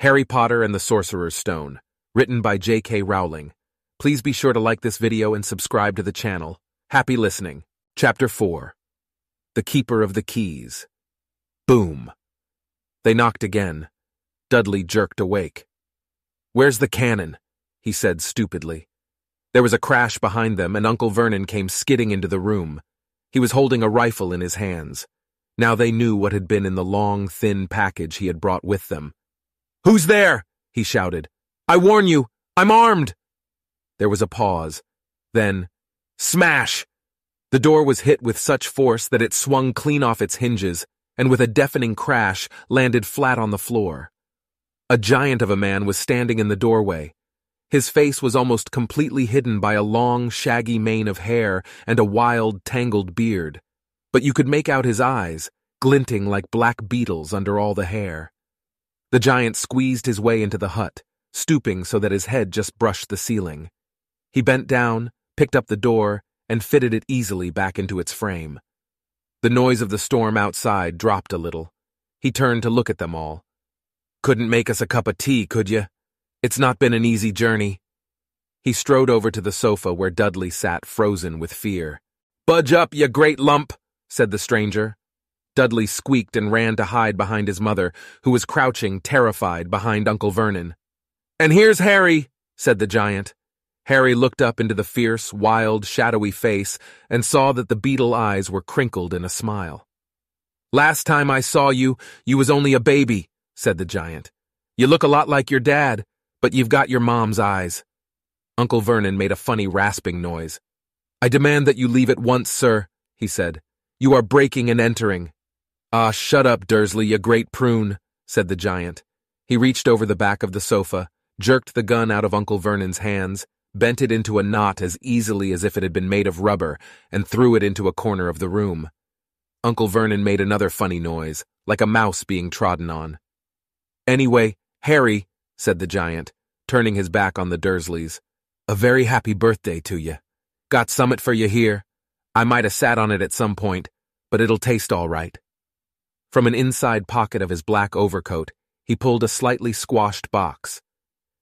Harry Potter and the Sorcerer's Stone, written by J.K. Rowling. Please be sure to like this video and subscribe to the channel. Happy listening. Chapter 4 The Keeper of the Keys. Boom. They knocked again. Dudley jerked awake. Where's the cannon? he said stupidly. There was a crash behind them, and Uncle Vernon came skidding into the room. He was holding a rifle in his hands. Now they knew what had been in the long, thin package he had brought with them. Who's there? he shouted. I warn you, I'm armed! There was a pause. Then, smash! The door was hit with such force that it swung clean off its hinges, and with a deafening crash, landed flat on the floor. A giant of a man was standing in the doorway. His face was almost completely hidden by a long, shaggy mane of hair and a wild, tangled beard. But you could make out his eyes, glinting like black beetles under all the hair. The giant squeezed his way into the hut, stooping so that his head just brushed the ceiling. He bent down, picked up the door, and fitted it easily back into its frame. The noise of the storm outside dropped a little. He turned to look at them all. Couldn't make us a cup of tea, could you? It's not been an easy journey. He strode over to the sofa where Dudley sat frozen with fear. Budge up, you great lump, said the stranger, Dudley squeaked and ran to hide behind his mother, who was crouching, terrified, behind Uncle Vernon. And here's Harry, said the giant. Harry looked up into the fierce, wild, shadowy face and saw that the beetle eyes were crinkled in a smile. Last time I saw you, you was only a baby, said the giant. You look a lot like your dad, but you've got your mom's eyes. Uncle Vernon made a funny rasping noise. I demand that you leave at once, sir, he said. You are breaking and entering. Ah, shut up, Dursley, you great prune, said the giant. He reached over the back of the sofa, jerked the gun out of Uncle Vernon's hands, bent it into a knot as easily as if it had been made of rubber, and threw it into a corner of the room. Uncle Vernon made another funny noise, like a mouse being trodden on. Anyway, Harry, said the giant, turning his back on the Dursleys, a very happy birthday to you. Got summit for you here. I might have sat on it at some point, but it'll taste all right. From an inside pocket of his black overcoat, he pulled a slightly squashed box.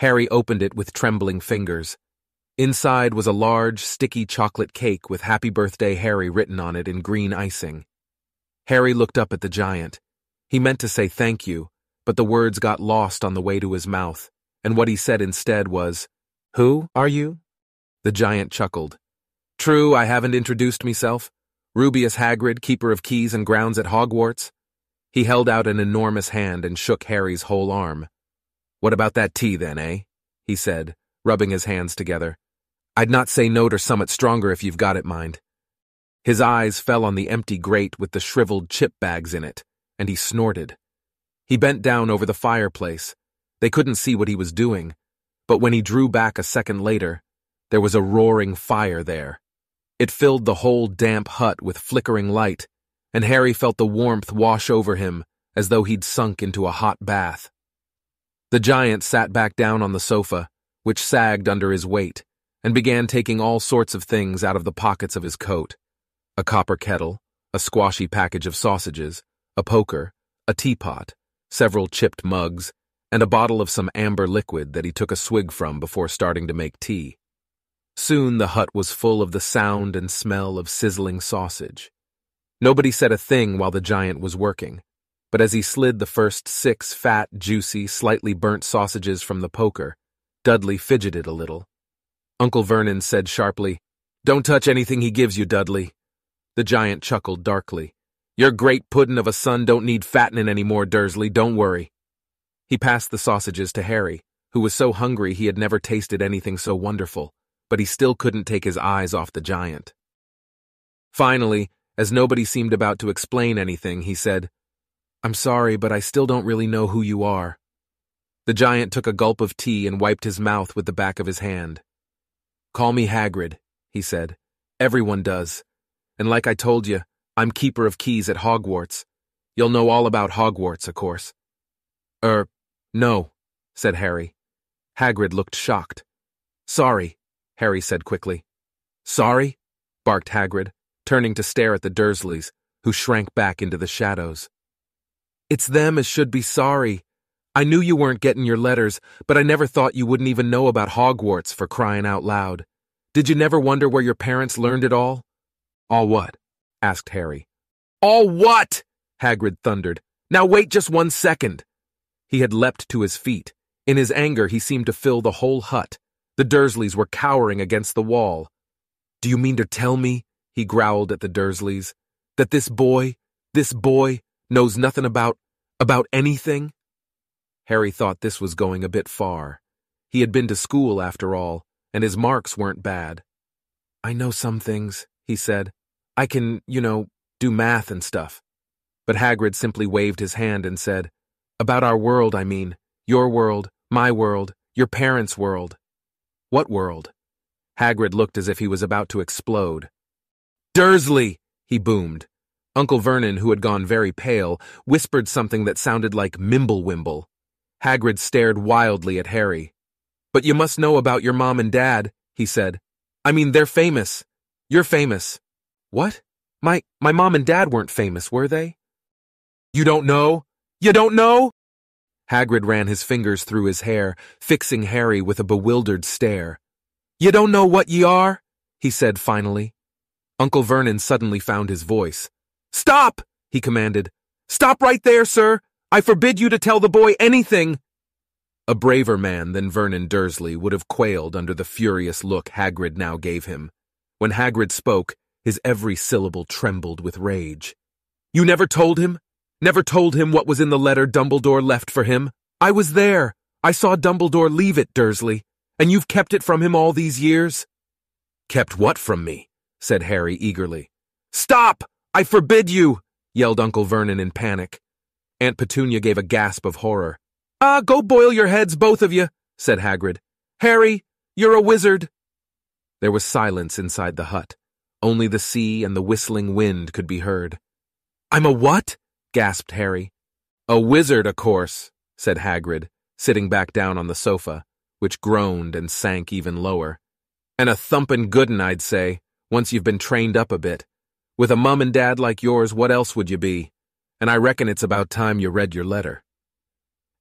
Harry opened it with trembling fingers. Inside was a large, sticky chocolate cake with Happy Birthday Harry written on it in green icing. Harry looked up at the giant. He meant to say thank you, but the words got lost on the way to his mouth, and what he said instead was, Who are you? The giant chuckled. True, I haven't introduced myself. Rubeus Hagrid, keeper of keys and grounds at Hogwarts. He held out an enormous hand and shook Harry's whole arm. What about that tea, then, eh? he said, rubbing his hands together. I'd not say no to summit stronger if you've got it, mind. His eyes fell on the empty grate with the shriveled chip bags in it, and he snorted. He bent down over the fireplace. They couldn't see what he was doing, but when he drew back a second later, there was a roaring fire there. It filled the whole damp hut with flickering light, and Harry felt the warmth wash over him as though he'd sunk into a hot bath. The giant sat back down on the sofa, which sagged under his weight, and began taking all sorts of things out of the pockets of his coat a copper kettle, a squashy package of sausages, a poker, a teapot, several chipped mugs, and a bottle of some amber liquid that he took a swig from before starting to make tea. Soon the hut was full of the sound and smell of sizzling sausage. Nobody said a thing while the giant was working, but as he slid the first six fat, juicy, slightly burnt sausages from the poker, Dudley fidgeted a little. Uncle Vernon said sharply, Don't touch anything he gives you, Dudley. The giant chuckled darkly. Your great puddin' of a son don't need fattening any more, Dursley, don't worry. He passed the sausages to Harry, who was so hungry he had never tasted anything so wonderful, but he still couldn't take his eyes off the giant. Finally, as nobody seemed about to explain anything, he said, I'm sorry, but I still don't really know who you are. The giant took a gulp of tea and wiped his mouth with the back of his hand. Call me Hagrid, he said. Everyone does. And like I told you, I'm keeper of keys at Hogwarts. You'll know all about Hogwarts, of course. Er, no, said Harry. Hagrid looked shocked. Sorry, Harry said quickly. Sorry? barked Hagrid turning to stare at the Dursleys, who shrank back into the shadows. It's them as should be sorry. I knew you weren't getting your letters, but I never thought you wouldn't even know about Hogwarts for crying out loud. Did you never wonder where your parents learned it all? All what? asked Harry. All what? Hagrid thundered. Now wait just one second. He had leapt to his feet. In his anger, he seemed to fill the whole hut. The Dursleys were cowering against the wall. Do you mean to tell me, he growled at the Dursleys, that this boy, this boy, knows nothing about, about anything? Harry thought this was going a bit far. He had been to school, after all, and his marks weren't bad. I know some things, he said. I can, you know, do math and stuff. But Hagrid simply waved his hand and said, About our world, I mean. Your world, my world, your parents' world. What world? Hagrid looked as if he was about to explode. Dursley! he boomed. Uncle Vernon, who had gone very pale, whispered something that sounded like Mimblewimble. Hagrid stared wildly at Harry. But you must know about your mom and dad, he said. I mean, they're famous. You're famous. What? My, my mom and dad weren't famous, were they? You don't know? You don't know? Hagrid ran his fingers through his hair, fixing Harry with a bewildered stare. You don't know what ye are? he said finally. Uncle Vernon suddenly found his voice. Stop! he commanded. Stop right there, sir! I forbid you to tell the boy anything! A braver man than Vernon Dursley would have quailed under the furious look Hagrid now gave him. When Hagrid spoke, his every syllable trembled with rage. You never told him? Never told him what was in the letter Dumbledore left for him? I was there. I saw Dumbledore leave it, Dursley. And you've kept it from him all these years? Kept what from me? Said Harry eagerly. Stop! I forbid you! yelled Uncle Vernon in panic. Aunt Petunia gave a gasp of horror. Ah, go boil your heads, both of you, said Hagrid. Harry, you're a wizard. There was silence inside the hut. Only the sea and the whistling wind could be heard. I'm a what? gasped Harry. A wizard, of course, said Hagrid, sitting back down on the sofa, which groaned and sank even lower. And a thumpin' good un, I'd say, once you've been trained up a bit. With a mum and dad like yours, what else would you be? And I reckon it's about time you read your letter.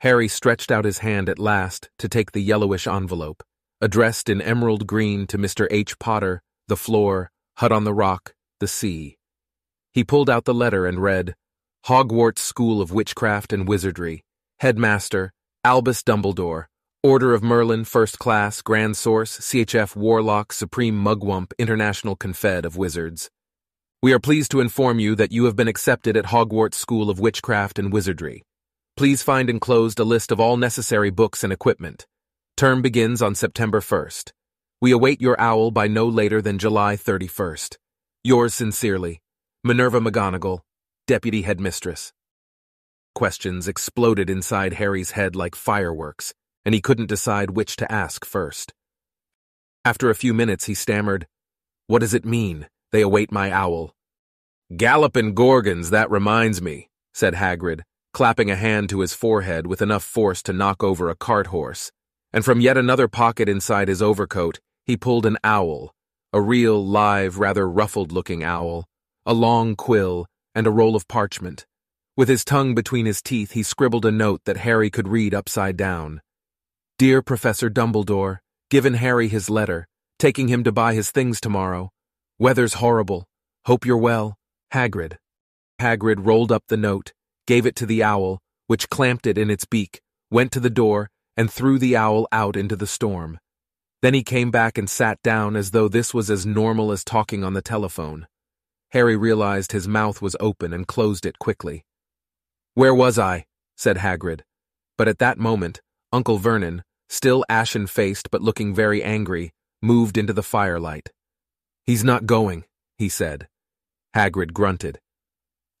Harry stretched out his hand at last to take the yellowish envelope, addressed in emerald green to Mr. H. Potter, the floor, Hut on the Rock, the sea. He pulled out the letter and read, Hogwarts School of Witchcraft and Wizardry, Headmaster, Albus Dumbledore, Order of Merlin, First Class, Grand Source, CHF Warlock, Supreme Mugwump, International Confed of Wizards. We are pleased to inform you that you have been accepted at Hogwarts School of Witchcraft and Wizardry. Please find enclosed a list of all necessary books and equipment. Term begins on September 1st. We await your owl by no later than July 31st. Yours sincerely, Minerva McGonagall, Deputy Headmistress. Questions exploded inside Harry's head like fireworks, and he couldn't decide which to ask first. After a few minutes, he stammered, What does it mean, they await my owl? Gallopin' Gorgons, that reminds me, said Hagrid, clapping a hand to his forehead with enough force to knock over a cart horse, and from yet another pocket inside his overcoat, he pulled an owl, a real, live, rather ruffled-looking owl, a long quill, and a roll of parchment. With his tongue between his teeth, he scribbled a note that Harry could read upside down. Dear Professor Dumbledore, given Harry his letter, taking him to buy his things tomorrow. Weather's horrible. Hope you're well. Hagrid. Hagrid rolled up the note, gave it to the owl, which clamped it in its beak, went to the door, and threw the owl out into the storm. Then he came back and sat down as though this was as normal as talking on the telephone. Harry realized his mouth was open and closed it quickly. Where was I? said Hagrid. But at that moment, Uncle Vernon, still ashen-faced but looking very angry, moved into the firelight. He's not going, he said. Hagrid grunted.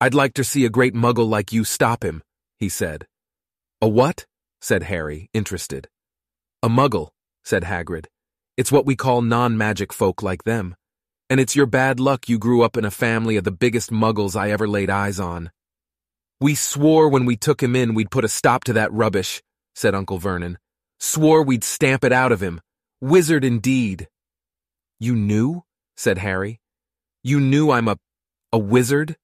I'd like to see a great muggle like you stop him, he said. A what? said Harry, interested. A muggle, said Hagrid. It's what we call non-magic folk like them. And it's your bad luck you grew up in a family of the biggest muggles I ever laid eyes on. We swore when we took him in we'd put a stop to that rubbish, said Uncle Vernon. Swore we'd stamp it out of him. Wizard indeed. You knew? said Harry. You knew I'm a... a wizard?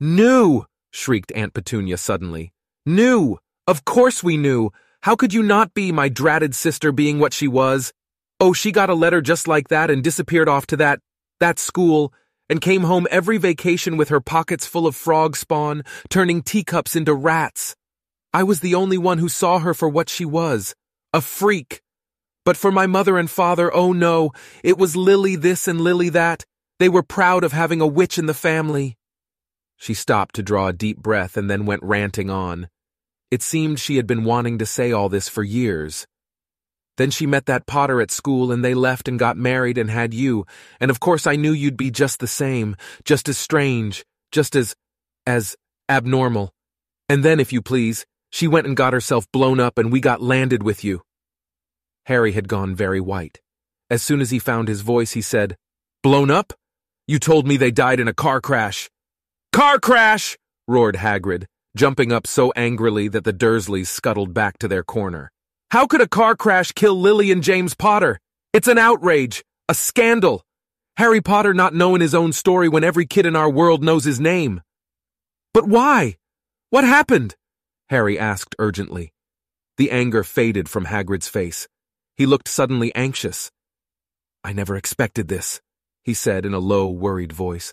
Knew! shrieked Aunt Petunia suddenly. Knew! Of course we knew. How could you not be, my dratted sister being what she was? Oh, she got a letter just like that and disappeared off to that, that school, and came home every vacation with her pockets full of frog spawn, turning teacups into rats. I was the only one who saw her for what she was, a freak. But for my mother and father, oh no, it was Lily this and Lily that. They were proud of having a witch in the family. She stopped to draw a deep breath and then went ranting on. It seemed she had been wanting to say all this for years. Then she met that Potter at school and they left and got married and had you, and of course I knew you'd be just the same, just as strange, just as, as abnormal. And then, if you please, she went and got herself blown up and we got landed with you. Harry had gone very white. As soon as he found his voice, he said, Blown up? You told me they died in a car crash. Car crash! roared Hagrid, jumping up so angrily that the Dursleys scuttled back to their corner. How could a car crash kill Lily and James Potter? It's an outrage, a scandal. Harry Potter not knowing his own story when every kid in our world knows his name. But why? What happened? Harry asked urgently. The anger faded from Hagrid's face. He looked suddenly anxious. I never expected this, he said in a low, worried voice.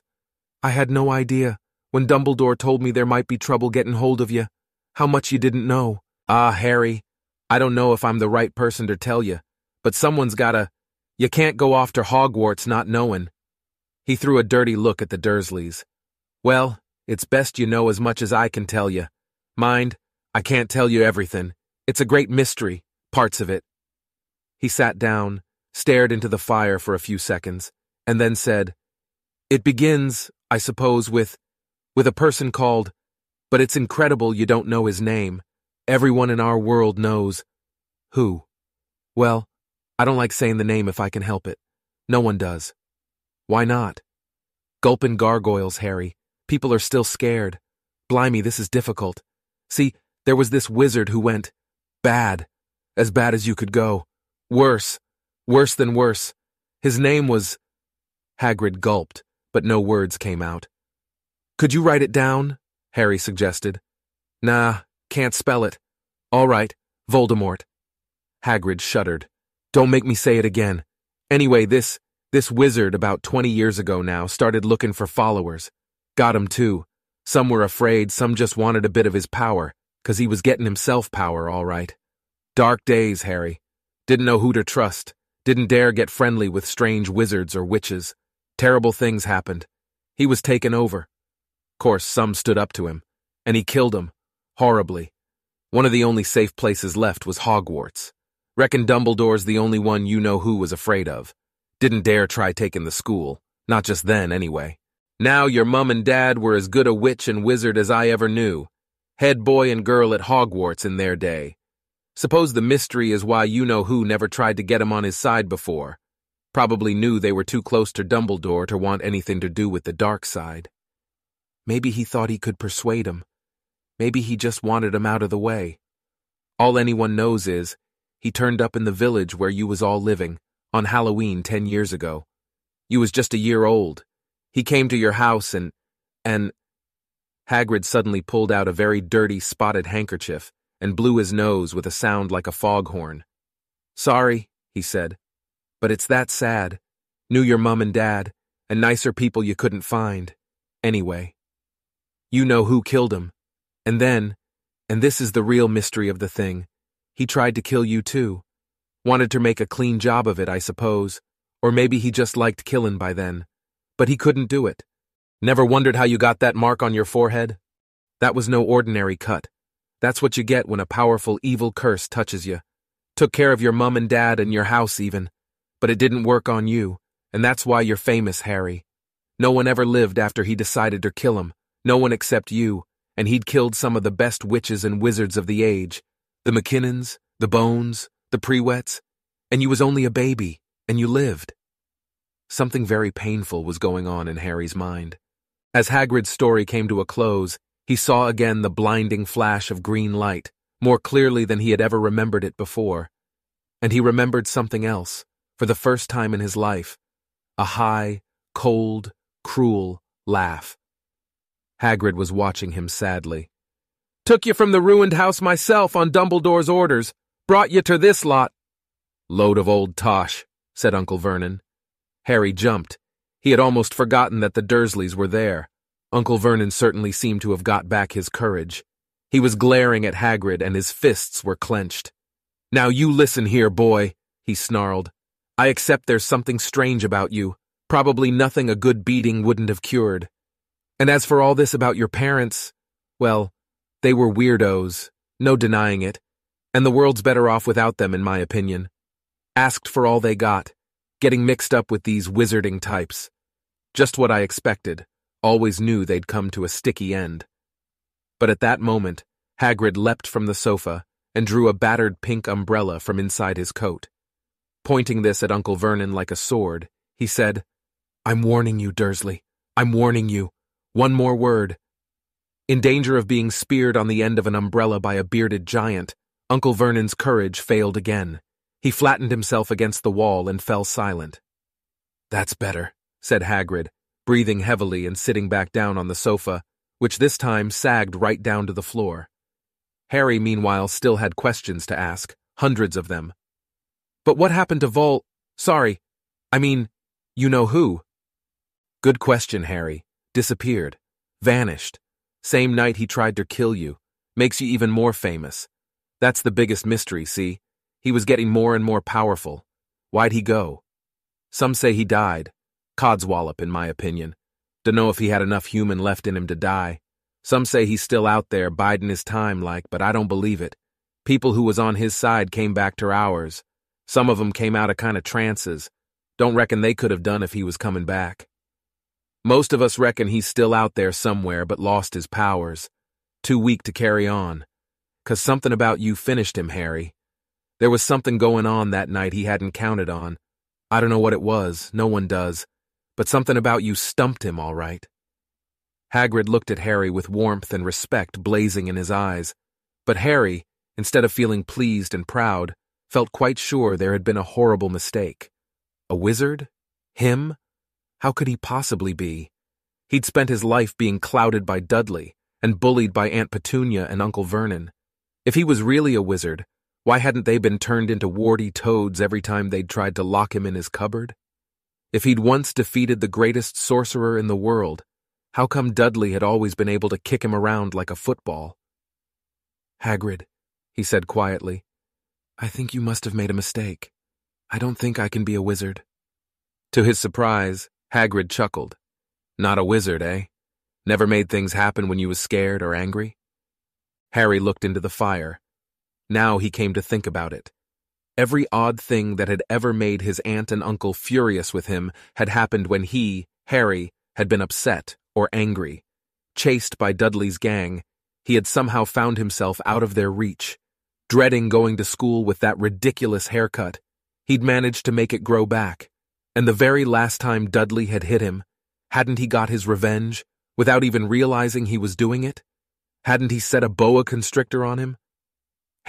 I had no idea, when Dumbledore told me there might be trouble getting hold of you, how much you didn't know. Ah, Harry, I don't know if I'm the right person to tell you, but someone's gotta. You can't go off to Hogwarts not knowing. He threw a dirty look at the Dursleys. Well, it's best you know as much as I can tell you. Mind, I can't tell you everything. It's a great mystery, parts of it. He sat down, stared into the fire for a few seconds, and then said, It begins, I suppose, with, with a person called, but it's incredible you don't know his name. Everyone in our world knows. Who? Well, I don't like saying the name if I can help it. No one does. Why not? Gulpin gargoyles, Harry. People are still scared. Blimey, this is difficult. See, there was this wizard who went bad. As bad as you could go. Worse. Worse than worse. His name was. Hagrid gulped, but no words came out. Could you write it down? Harry suggested. Nah, can't spell it. All right, Voldemort. Hagrid shuddered. Don't make me say it again. Anyway, this, this wizard about 20 years ago now started looking for followers. Got 'em too. Some were afraid, some just wanted a bit of his power, 'cause he was getting himself power, all right. Dark days, Harry. Didn't know who to trust. Didn't dare get friendly with strange wizards or witches. Terrible things happened. He was taken over. Course, some stood up to him, and he killed 'em. Horribly. One of the only safe places left was Hogwarts. Reckon Dumbledore's the only one you know who was afraid of. Didn't dare try taking the school. Not just then, anyway. Now your mum and dad were as good a witch and wizard as I ever knew. Head boy and girl at Hogwarts in their day. Suppose the mystery is why you know who never tried to get him on his side before. Probably knew they were too close to Dumbledore to want anything to do with the dark side. Maybe he thought he could persuade him. Maybe he just wanted him out of the way. All anyone knows is, he turned up in the village where you was all living, on Halloween ten years ago. You was just a year old. He came to your house and, and... Hagrid suddenly pulled out a very dirty, spotted handkerchief and blew his nose with a sound like a foghorn. Sorry, he said, but it's that sad. Knew your mum and dad, and nicer people you couldn't find. Anyway. You know who killed him. And then, and this is the real mystery of the thing, he tried to kill you too. Wanted to make a clean job of it, I suppose. Or maybe he just liked killin' by then. But he couldn't do it. Never wondered how you got that mark on your forehead? That was no ordinary cut. That's what you get when a powerful evil curse touches you. Took care of your mum and dad and your house even. But it didn't work on you, and that's why you're famous, Harry. No one ever lived after he decided to kill him. No one except you, and he'd killed some of the best witches and wizards of the age the McKinnons, the Bones, the Prewetts, and you was only a baby, and you lived. Something very painful was going on in Harry's mind. As Hagrid's story came to a close, he saw again the blinding flash of green light, more clearly than he had ever remembered it before. And he remembered something else, for the first time in his life a high, cold, cruel laugh. Hagrid was watching him sadly. Took you from the ruined house myself on Dumbledore's orders. Brought you to this lot. Load of old tosh, said Uncle Vernon. Harry jumped. He had almost forgotten that the Dursleys were there. Uncle Vernon certainly seemed to have got back his courage. He was glaring at Hagrid and his fists were clenched. Now you listen here, boy, he snarled. I accept there's something strange about you, probably nothing a good beating wouldn't have cured. And as for all this about your parents, well, they were weirdos, no denying it, and the world's better off without them, in my opinion. Asked for all they got, getting mixed up with these wizarding types. Just what I expected, always knew they'd come to a sticky end. But at that moment, Hagrid leapt from the sofa and drew a battered pink umbrella from inside his coat. Pointing this at Uncle Vernon like a sword, he said, I'm warning you, Dursley. I'm warning you. One more word, in danger of being speared on the end of an umbrella by a bearded giant, Uncle Vernon's courage failed again. He flattened himself against the wall and fell silent. That's better, said Hagrid, breathing heavily and sitting back down on the sofa, which this time sagged right down to the floor. Harry, meanwhile, still had questions to ask, hundreds of them. But what happened to Vol? Sorry, I mean, you know who? Good question, Harry. Disappeared. Vanished. Same night he tried to kill you. Makes you even more famous. That's the biggest mystery, see? He was getting more and more powerful. Why'd he go? Some say he died. Codswallop, in my opinion. Dunno if he had enough human left in him to die. Some say he's still out there, biding his time like, but I don't believe it. People who was on his side came back to ours. Some of 'em came out of kind of trances. Don't reckon they could have done if he was coming back. Most of us reckon he's still out there somewhere but lost his powers. Too weak to carry on. Cause something about you finished him, Harry. There was something going on that night he hadn't counted on. I don't know what it was, no one does. But something about you stumped him, all right. Hagrid looked at Harry with warmth and respect blazing in his eyes. But Harry, instead of feeling pleased and proud, felt quite sure there had been a horrible mistake. A wizard? Him? How could he possibly be? He'd spent his life being clouded by Dudley and bullied by Aunt Petunia and Uncle Vernon. If he was really a wizard, why hadn't they been turned into warty toads every time they'd tried to lock him in his cupboard? If he'd once defeated the greatest sorcerer in the world, how come Dudley had always been able to kick him around like a football? Hagrid, he said quietly, I think you must have made a mistake. I don't think I can be a wizard. To his surprise, Hagrid chuckled. Not a wizard, eh? Never made things happen when you was scared or angry? Harry looked into the fire. Now he came to think about it. Every odd thing that had ever made his aunt and uncle furious with him had happened when he, Harry, had been upset or angry. Chased by Dudley's gang, he had somehow found himself out of their reach. Dreading going to school with that ridiculous haircut, he'd managed to make it grow back. And the very last time Dudley had hit him, hadn't he got his revenge without even realizing he was doing it? Hadn't he set a boa constrictor on him?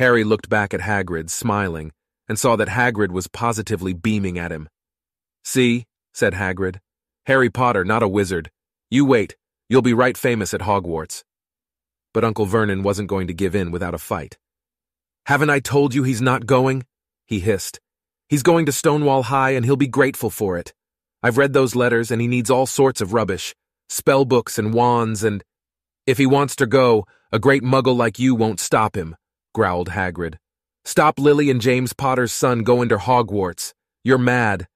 Harry looked back at Hagrid, smiling, and saw that Hagrid was positively beaming at him. See, said Hagrid, Harry Potter, not a wizard. You wait, you'll be right famous at Hogwarts. But Uncle Vernon wasn't going to give in without a fight. Haven't I told you he's not going? He hissed, He's going to Stonewall High and he'll be grateful for it. I've read those letters and he needs all sorts of rubbish. Spell books and wands and... If he wants to go, a great muggle like you won't stop him, growled Hagrid. Stop Lily and James Potter's son going to Hogwarts. You're mad.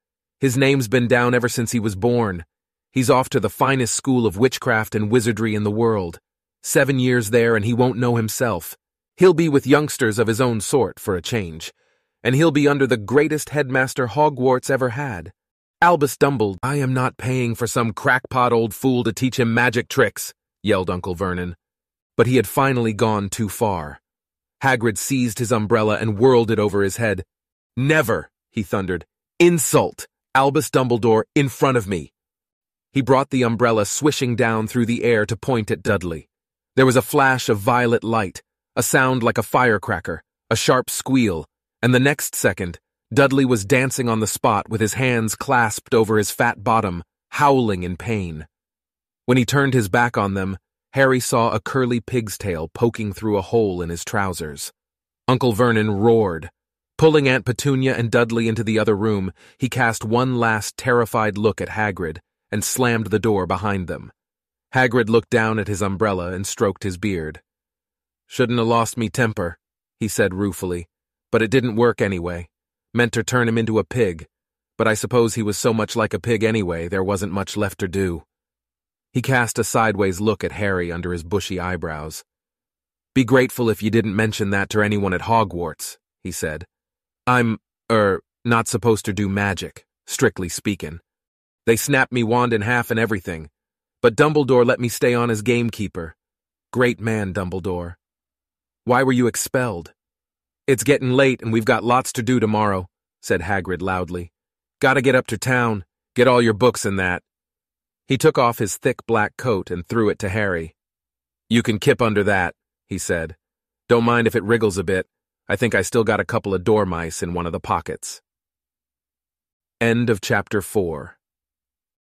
His name's been down ever since he was born. He's off to the finest school of witchcraft and wizardry in the world. Seven years there and he won't know himself. He'll be with youngsters of his own sort for a change and he'll be under the greatest headmaster Hogwarts ever had. Albus Dumbledore, I am not paying for some crackpot old fool to teach him magic tricks, yelled Uncle Vernon. But he had finally gone too far. Hagrid seized his umbrella and whirled it over his head. Never, he thundered. Insult Albus Dumbledore in front of me. He brought the umbrella swishing down through the air to point at Dudley. There was a flash of violet light, a sound like a firecracker, a sharp squeal, and the next second, Dudley was dancing on the spot with his hands clasped over his fat bottom, howling in pain. When he turned his back on them, Harry saw a curly pig's tail poking through a hole in his trousers. Uncle Vernon roared. Pulling Aunt Petunia and Dudley into the other room, he cast one last terrified look at Hagrid and slammed the door behind them. Hagrid looked down at his umbrella and stroked his beard. Shouldn't have lost me temper, he said ruefully, but it didn't work anyway. Meant to turn him into a pig, but I suppose he was so much like a pig anyway there wasn't much left to do. He cast a sideways look at Harry under his bushy eyebrows. Be grateful if you didn't mention that to anyone at Hogwarts, he said. I'm, er, not supposed to do magic, strictly speaking. They snapped me wand in half and everything, but Dumbledore let me stay on as gamekeeper. Great man, Dumbledore. Why were you expelled? It's getting late and we've got lots to do tomorrow, said Hagrid loudly. Gotta get up to town, get all your books and that. He took off his thick black coat and threw it to Harry. You can kip under that, he said. Don't mind if it wriggles a bit. I think I still got a couple of dormice in one of the pockets. End of chapter 4